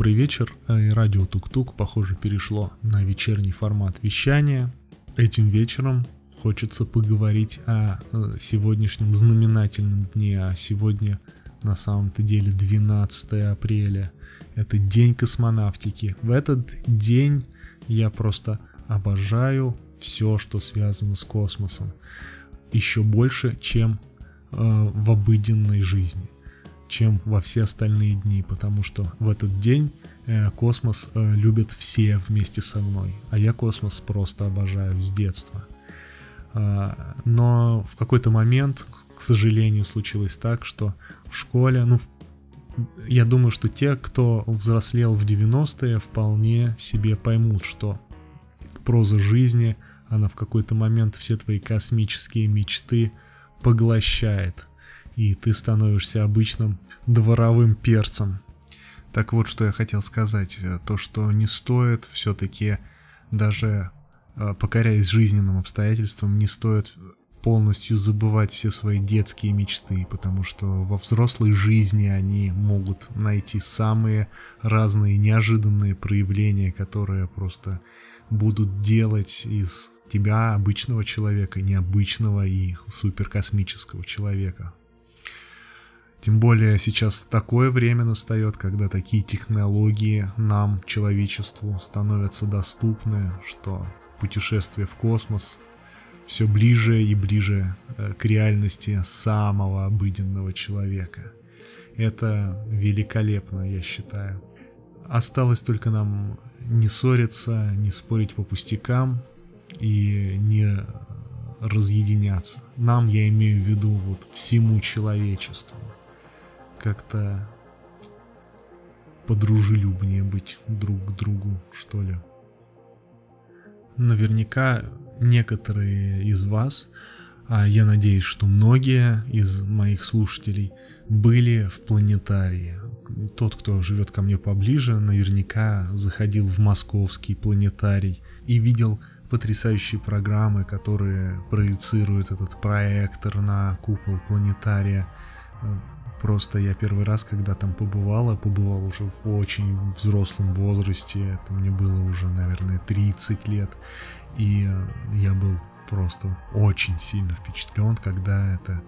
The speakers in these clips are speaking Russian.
Добрый вечер. Э, радио Тук-Тук, похоже, перешло на вечерний формат вещания. Этим вечером хочется поговорить о э, сегодняшнем знаменательном дне, а сегодня на самом-то деле 12 апреля. Это день космонавтики. В этот день я просто обожаю все, что связано с космосом. Еще больше, чем э, в обыденной жизни чем во все остальные дни, потому что в этот день э, космос э, любят все вместе со мной, а я космос просто обожаю с детства. А, но в какой-то момент, к сожалению, случилось так, что в школе, ну, я думаю, что те, кто взрослел в 90-е, вполне себе поймут, что проза жизни, она в какой-то момент все твои космические мечты поглощает и ты становишься обычным дворовым перцем. Так вот, что я хотел сказать. Э, то, что не стоит все-таки, даже э, покоряясь жизненным обстоятельствам, не стоит полностью забывать все свои детские мечты, потому что во взрослой жизни они могут найти самые разные неожиданные проявления, которые просто будут делать из тебя обычного человека, необычного и суперкосмического человека. Тем более сейчас такое время настает, когда такие технологии нам, человечеству, становятся доступны, что путешествие в космос все ближе и ближе э, к реальности самого обыденного человека. Это великолепно, я считаю. Осталось только нам не ссориться, не спорить по пустякам и не разъединяться. Нам, я имею в виду, вот всему человечеству как-то подружелюбнее быть друг к другу, что ли. Наверняка некоторые из вас, а я надеюсь, что многие из моих слушателей были в планетарии. Тот, кто живет ко мне поближе, наверняка заходил в московский планетарий и видел потрясающие программы, которые проецируют этот проектор на купол планетария Просто я первый раз, когда там побывала, побывал уже в очень взрослом возрасте, это мне было уже, наверное, 30 лет, и я был просто очень сильно впечатлен, когда это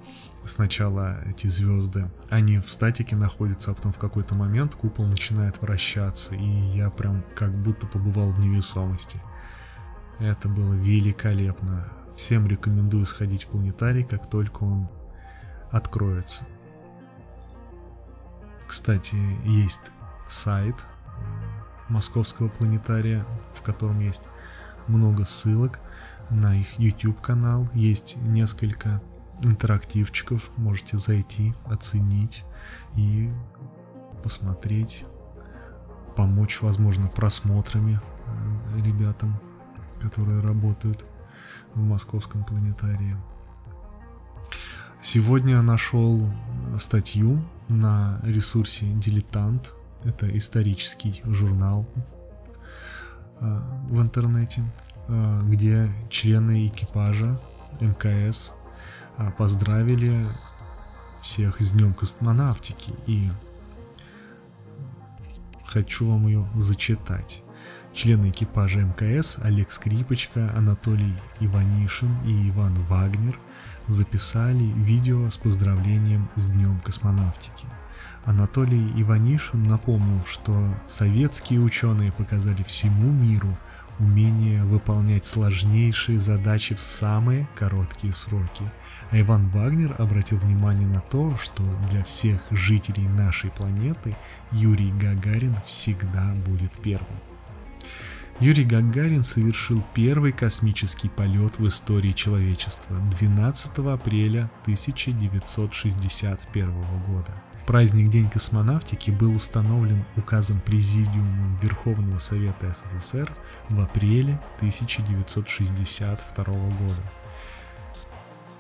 сначала эти звезды, они в статике находятся, а потом в какой-то момент купол начинает вращаться, и я прям как будто побывал в невесомости. Это было великолепно. Всем рекомендую сходить в планетарий, как только он откроется. Кстати, есть сайт э, Московского планетария, в котором есть много ссылок на их YouTube канал, есть несколько интерактивчиков, можете зайти, оценить и посмотреть, помочь, возможно, просмотрами э, ребятам, которые работают в Московском планетарии. Сегодня нашел статью на ресурсе «Дилетант». Это исторический журнал а, в интернете, а, где члены экипажа МКС поздравили всех с Днем космонавтики. И хочу вам ее зачитать. Члены экипажа МКС Олег Скрипочка, Анатолий Иванишин и Иван Вагнер – записали видео с поздравлением с Днем космонавтики. Анатолий Иванишин напомнил, что советские ученые показали всему миру умение выполнять сложнейшие задачи в самые короткие сроки. А Иван Вагнер обратил внимание на то, что для всех жителей нашей планеты Юрий Гагарин всегда будет первым. Юрий Гагарин совершил первый космический полет в истории человечества 12 апреля 1961 года. Праздник День космонавтики был установлен указом Президиума Верховного Совета СССР в апреле 1962 года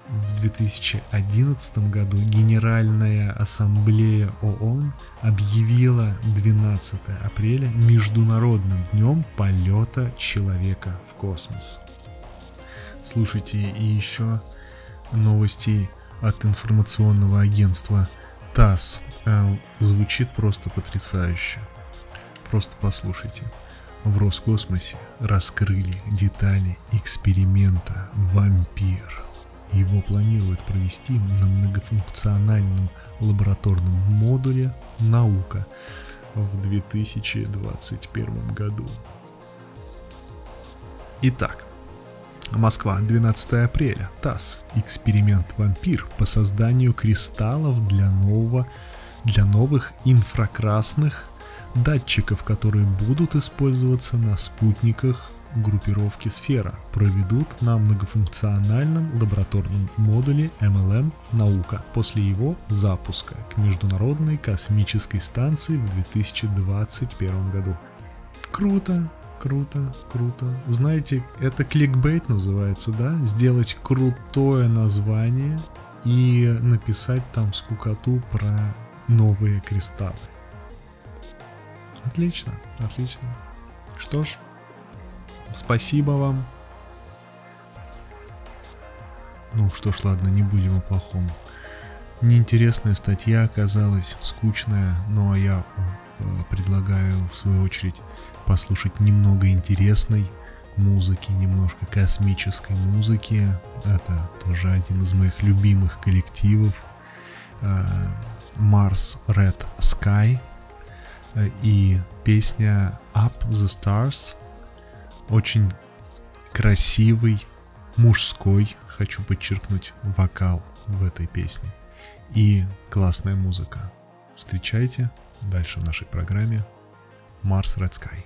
в 2011 году Генеральная Ассамблея ООН объявила 12 апреля Международным днем полета человека в космос. Слушайте, и еще новости от информационного агентства ТАСС. Э, звучит просто потрясающе. просто послушайте. В Роскосмосе раскрыли детали эксперимента «Вампир». Его планируют провести на многофункциональном лабораторном модуле «Наука» в 2021 году. Итак, Москва, 12 апреля. ТАСС. Эксперимент «Вампир» по созданию кристаллов для нового для новых инфракрасных датчиков, которые будут использоваться на спутниках группировки «Сфера», проведут на многофункциональном лабораторном модуле MLM «Наука» после его запуска к Международной космической станции в 2021 году. Круто, круто, круто. Знаете, это кликбейт называется, да? Сделать крутое название и написать там скукоту про новые кристаллы. Отлично, отлично. Что ж, спасибо вам. Ну что ж, ладно, не будем о плохом. Неинтересная статья оказалась, скучная, ну а я э, предлагаю в свою очередь послушать немного интересной музыки, немножко космической музыки. Это тоже один из моих любимых коллективов. Э, Mars Red Sky э, и песня Up the Stars. Очень красивый, мужской, хочу подчеркнуть, вокал в этой песне. И классная музыка. Встречайте дальше в нашей программе Mars Red Sky.